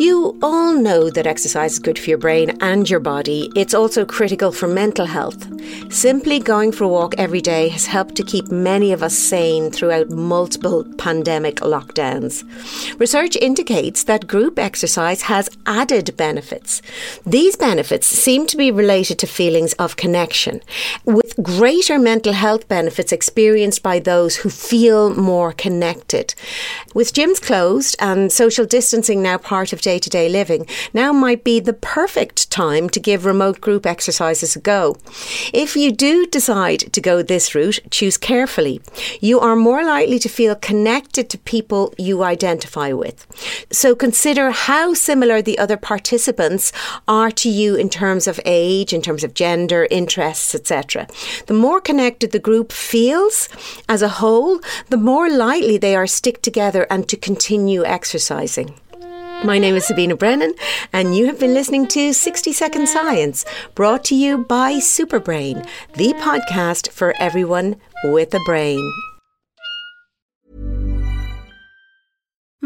You all know that exercise is good for your brain and your body. It's also critical for mental health. Simply going for a walk every day has helped to keep many of us sane throughout multiple pandemic lockdowns. Research indicates that group exercise has added benefits. These benefits seem to be related to feelings of connection, with greater mental health benefits experienced by those who feel more connected. With gyms closed and social distancing now part of day to day living, now might be the perfect time to give remote group exercises a go. If you do decide to go this route, choose carefully. You are more likely to feel connected to people you identify with. So consider how similar the other participants are to you in terms of age, in terms of gender, interests, etc. The more connected the group feels as a whole, the more likely they are to stick together and to continue exercising. My name is Sabina Brennan, and you have been listening to 60 Second Science, brought to you by Superbrain, the podcast for everyone with a brain.